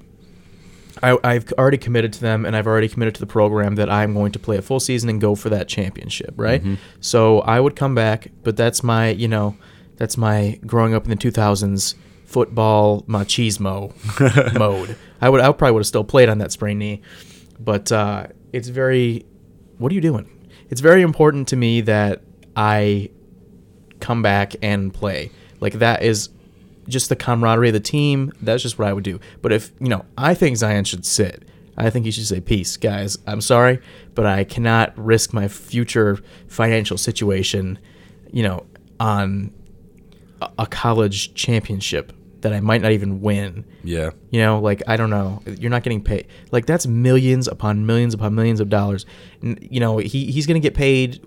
I, I've already committed to them, and I've already committed to the program that I'm going to play a full season and go for that championship, right? Mm-hmm. So I would come back, but that's my, you know, that's my growing up in the 2000s football machismo mode. I would, I probably would have still played on that sprained knee, but uh, it's very. What are you doing? It's very important to me that I come back and play. Like that is just the camaraderie of the team. That's just what I would do. But if you know, I think Zion should sit. I think he should say, "Peace, guys. I'm sorry, but I cannot risk my future financial situation, you know, on a, college championship that I might not even win." yeah You know, like I don't know, you're not getting paid. Like that's millions upon millions upon millions of dollars. And, you know, he he's gonna get paid.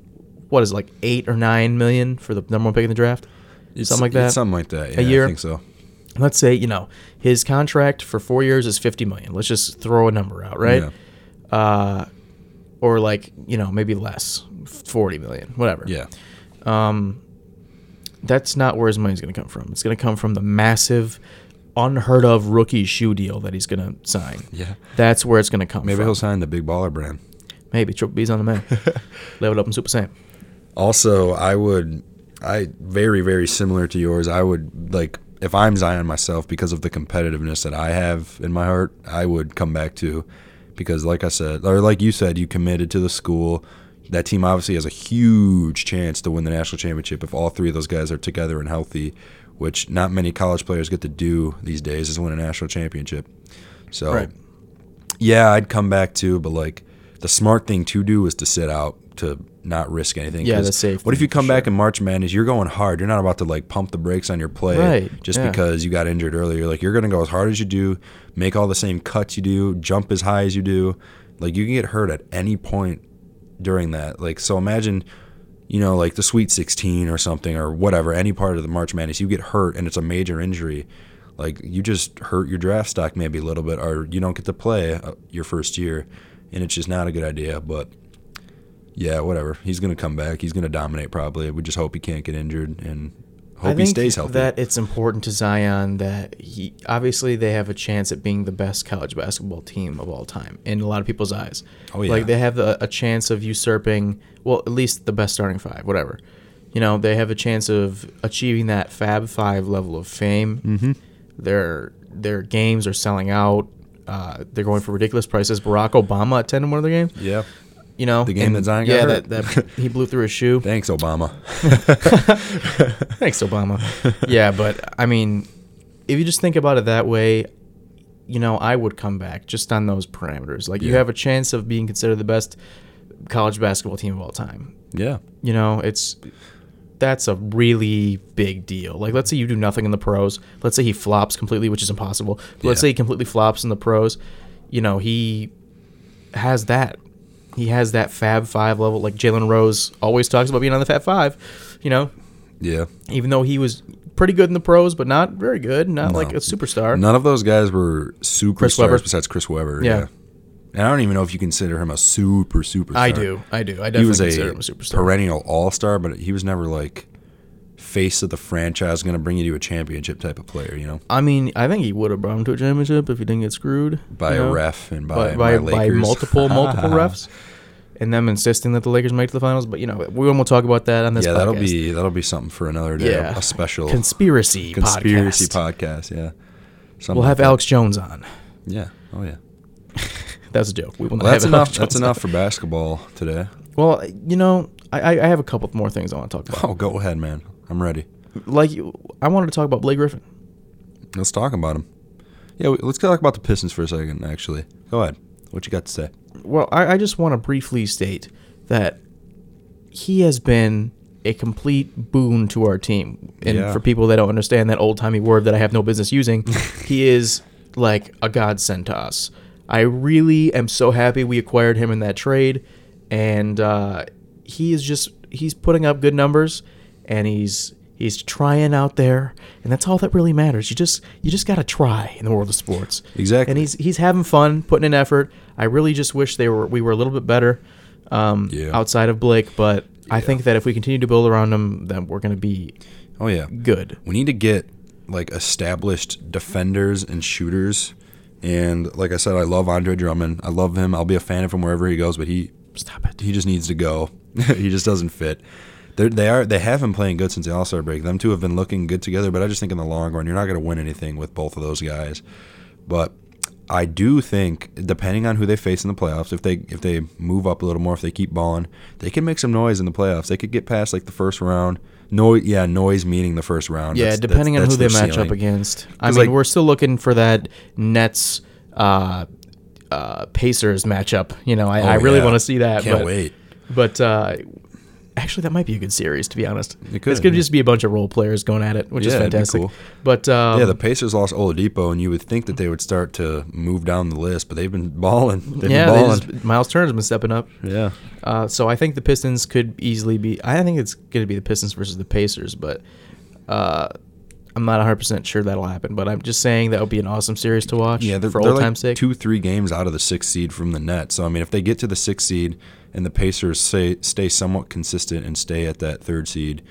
What is it, like eight or nine million for the number one pick in the draft? It's- something like that. something like that yeah, A year? i think so Let's say you know his contract for four years is fifty million. Let's just throw a number out, right? Yeah. Uh, or like you know maybe less, forty million, whatever. yeah that's not where his money's going to come from. It's going to come from the massive, unheard of rookie shoe deal that he's going to sign. Yeah. That's where it's going to come maybe from. he'll sign the big baller brand Maybe Triple B's on the man. Level up in Super Saiyan. Also, I would, I very very similar to yours. I would like if I'm Zion myself because of the competitiveness that I have in my heart. I would come back to because, like I said, or like you said, you committed to the school. That team obviously has a huge chance to win the national championship if all three of those guys are together and healthy, which not many college players get to do these days is win a national championship. So, Right. yeah, I'd come back too, but like the smart thing to do is to sit out to not risk anything. Yeah, that's safe What if you come for back sure. in March Madness? You're going hard. You're not about to like pump the brakes on your play Right, just yeah. because you got injured earlier. Like you're gonna go as hard as you do, make all the same cuts you do, jump as high as you do. Like you can get hurt at any point during that. Like so, imagine. You know, like the Sweet 16 or something, or whatever, any part of the March Madness, you get hurt and it's a major injury like you just hurt your draft stock maybe a little bit or you don't get to play uh, your first year and it's just not a good idea but yeah whatever he's going to come back he's going to dominate probably we just hope he can't get injured and I hope he think stays healthy that it's important to Zion that he obviously they have a chance at being the best college basketball team of all time in a lot of people's eyes. Oh, yeah. Like they have a, a chance of usurping, well, at least the best starting five, whatever. You know, they have a chance of achieving that Fab Five level of fame. Mm-hmm. Their their games are selling out. Uh, they're going for ridiculous prices. Barack Obama attended one of their games. yeah You know, The game and- that Zion got yeah, hurt? that, that he blew through his shoe. thanks obama Thanks, Obama. yeah, but I mean, if you just think about it that way, you know, I would come back just on those parameters. Like, you have a chance of being considered the best college basketball team of all time. yeah You know, it's that's a really big deal. Like, let's say you do nothing in the pros. Let's say he flops completely, which is impossible. But let's say he completely flops in the pros. You know, he has that. He has that Fab Five level. Like Jalen Rose always talks about being on the Fab Five. You know, yeah even though he was pretty good in the pros, but not very good. Not like a superstar. None of those guys were superstars besides Chris Webber. Yeah. Yeah. And I don't even know if you consider him a super superstar. I do. I do. I He definitely was consider a, him a superstar. perennial all star, but he was never like face of the franchise, going to bring you to a championship type of player. You know, I mean, I think he would have brought him to a championship if he didn't get screwed by a know? ref and by by by, by multiple multiple refs, and them insisting that the Lakers make it to the finals. But you know, we won't talk about that on this. yeah, that'll be that'll be something for another day. Yeah. a special conspiracy conspiracy podcast. podcast. Yeah, Something We'll like have that. Alex Jones on. Yeah. Oh yeah. That's a joke. We will not that's have enough. Alex That's Jones enough for basketball today. Well, you know, I I have a couple more things I want to talk about. Oh, go ahead, man. I'm ready. Like, I wanted to talk about Blake Griffin. Let's talk about him. Yeah, let's talk about the Pistons for a second. Actually, go ahead. What you got to say? Well, I, I just want to briefly state that he has been a complete boon to our team. And Yeah. for people that don't understand that old timey word that I have no business using, he is like a godsend to us. I really am so happy we acquired him in that trade, and uh, he is just he's putting up good numbers, and he's he's trying out there, and that's all that really matters. You just you just gotta try in the world of sports. Exactly. And he's he's having fun, putting in effort. I really just wish they were we were a little bit better um, Yeah. outside of Blake, but I think that if we continue to build around him, then we're gonna be Oh yeah. good. We need to get like established defenders and shooters. And like I said, I love Andre Drummond. I love him. I'll be a fan of him wherever he goes. But he Stop it. he just needs to go. he just doesn't fit. They're, they are they have been playing good since the All Star break. Them two have been looking good together. But I just think in the long run, you're not going to win anything with both of those guys. But I do think, depending on who they face in the playoffs, if they if they move up a little more, if they keep balling, they can make some noise in the playoffs. They could get past like the first round. No, yeah, noise meaning the first round. Yeah, That's- depending that's- on who they that's match up against. I mean, like- we're still looking for that Nets uh, uh, Pacers matchup. You know, I, I Oh, really yeah. want to see that. Can't but, wait. But uh, actually, that might be a good series, to be honest. It could, it's going to yeah. just be a bunch of role players going at it, which is Yeah, it'd fantastic. cool. But um, Yeah, the Pacers lost Oladipo, and you would think that they would start to move down the list, but they've been balling. They've yeah, been balling. Miles Turner's been stepping up. yeah. Uh, so I think the Pistons could easily be. I think it's going to be the Pistons versus the Pacers, but uh, I'm not 100 percent sure that'll happen. But I'm just saying that would be an awesome series to watch. Yeah, they're, for they're old like time's sake. two, three games out of the sixth seed from the net. So I mean, if they get to the sixth seed and the Pacers say stay somewhat consistent and stay at that third seed,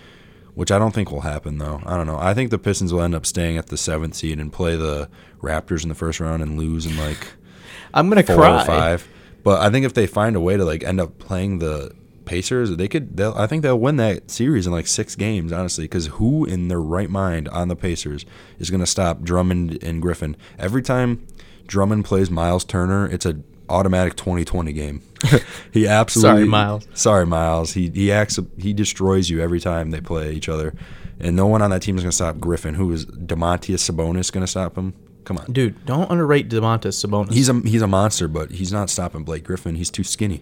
which I don't think will happen though. I don't know. I think the Pistons will end up staying at the seventh seed and play the Raptors in the first round and lose in like I'm gonna four cry. or five. But I think if they find a way to like end up playing the Pacers, they could. They'll, I think they'll win that series in like six games, honestly. Because who in their right mind on the Pacers is going to stop Drummond and Griffin? Every time Drummond plays Miles Turner, it's an automatic 20-20 game. he absolutely. Sorry, Miles. Sorry, Miles. He he acts. He destroys you every time they play each other, and no one on that team is going to stop Griffin. Who is Domantas Sabonis going to stop him? Come on. Dude, don't underrate Domantas Sabonis. He's a he's a monster, but he's not stopping Blake Griffin. He's too skinny.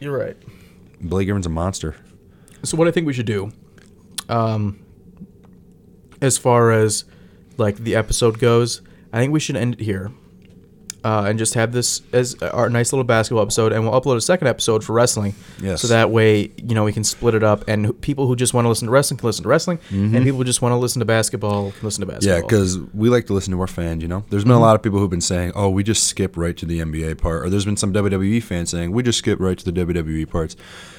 You're right. Blake Griffin's a monster. So what I think we should do, um, as far as like the episode goes, I think we should end it here, uh, and just have this as our nice little basketball episode, and we'll upload a second episode for wrestling. Yes. So that way, you know, we can split it up, and people who just want to listen to wrestling can listen to wrestling, and people who just want to listen to basketball can listen to basketball. Mm-hmm. Yeah, because we like to listen to our fans. You know, there's been Mm-hmm. a lot of people who've been saying, "Oh, we just skip right to the NBA part," or there's been some WWE fans saying, "We just skip right to the WWE parts."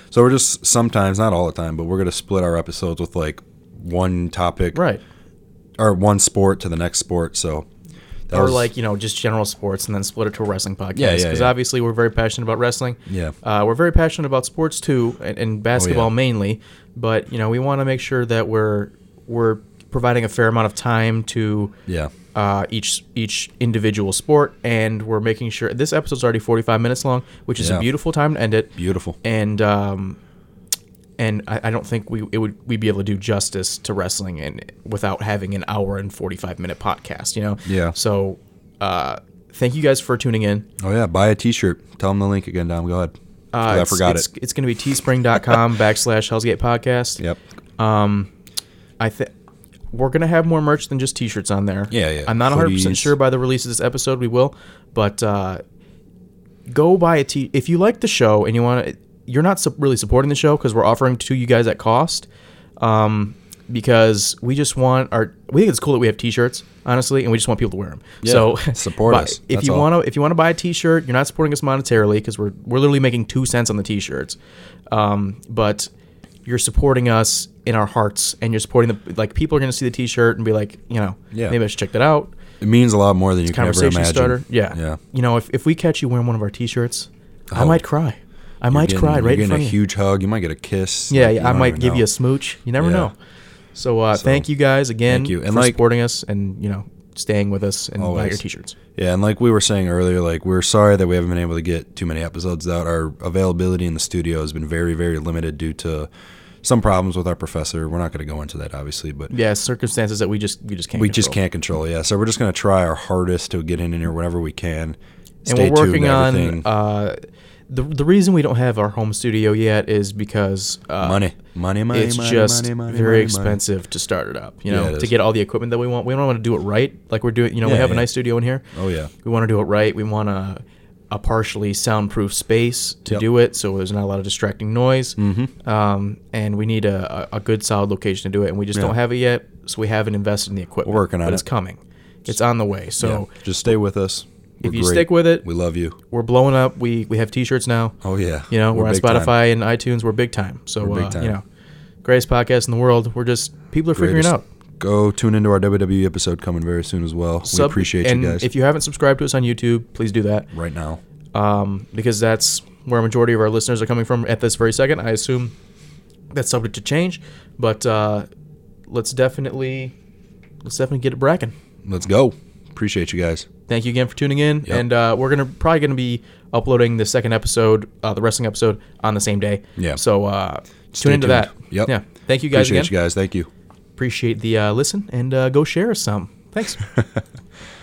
So we're just sometimes, not all the time, but we're gonna split our episodes with like one topic right. or one sport to the next sport. So that or was- like you know just general sports and then split it to a wrestling podcast. Yeah, yeah, because yeah. obviously we're very passionate about wrestling. Yeah. uh, we're very passionate about sports too and, and basketball mainly. But you know we want to make sure that we're we're providing a fair amount of time to yeah, uh, each each individual sport and we're making sure this episode's already 45 minutes long which is a beautiful time to end it. Beautiful. and um, and I, I don't think we it would we'd be able to do justice to wrestling and without having an hour and forty five minute podcast. You know. Yeah. So, uh, thank you guys for tuning in. Oh yeah, buy a T-shirt. Tell them the link again, Dom. Go ahead. Uh, I forgot it's, it. It's going to be teespring.com backslash Hellsgate podcast. Yep. Um, I think we're gonna have more merch than just T-shirts on there. Yeah, yeah. I'm not 100 percent sure by the release of this episode we will, but uh, go buy a T. If you like the show and you want to, you're not su- really supporting the show because we're offering to you guys at cost. Um, because we just want our. We think it's cool that we have T-shirts, honestly, and we just want people to wear them. Yeah, so support us. If That's you want to, if you want to buy a T-shirt, you're not supporting us monetarily because we're we're literally making two cents on the T-shirts, um, but you're supporting us in our hearts, and you're supporting the like people are going to see the T-shirt and be like, you know, Yeah. maybe I should check that out. It means a lot more than you can ever imagine. starter. Yeah. Yeah. You know, if, if we catch you wearing one of our T-shirts, I Oh. might cry. I might You're cry right You're in front a of you. a huge hug. You might get a kiss. Yeah, Like, yeah, I might give know. you a smooch. You never Yeah. know. So, uh, So, thank you guys again thank you. And for like- supporting us and you know staying with us and buying your T-shirts. Yeah, and like we were saying earlier, like we're sorry that we haven't been able to get too many episodes out. Our availability in the studio has been very, very limited due to some problems with our professor. We're not going to go into that, obviously, but Yeah, circumstances that we just we just can't. we just can't control. Yeah, so we're just going to try our hardest to get in here whenever we can. And Stay we're tuned working on. Uh, the the reason we don't have our home studio yet is because uh, money, money, money. it's money, just money, money, very expensive to start it up. You know, it to get all the equipment that we want. We don't want to do it right, like we're doing. You know, we Yeah, have a nice studio in here. Oh yeah, We want to do it right. We want a, a partially soundproof space to Yep. do it, so there's not a lot of distracting noise. Mm-hmm. Um, and we need a, a a good solid location to do it, and we just Yeah. don't have it yet, so we haven't invested in the equipment. We're working on but it. it's coming. It's on the way. So yeah. Just stay with us. If We're you great. stick with it, we love you. we're blowing up. We we have T-shirts now. Oh yeah, You know, we're, on big time. Spotify and iTunes. We're big time. So We're big uh, time. you know, greatest podcast in the world. We're just people are figuring it out. Go tune into our WWE episode coming very soon as well. we appreciate you guys If you haven't subscribed to us on YouTube, please do that. right now. um, because that's where a majority of our listeners are coming from at this very second. I assume that's subject to change, but uh, let's definitely let's definitely get it bracking. Let's go. Appreciate you guys. Thank you again for tuning in, Yep. and uh, we're gonna probably gonna be uploading the second episode, uh, the wrestling episode, on the same day. Yeah. So uh, Stay tune into tuned. that. Yep. Yeah. Thank you guys Appreciate again. you guys. Thank you. Appreciate the uh, listen, and uh, go share us some. Thanks.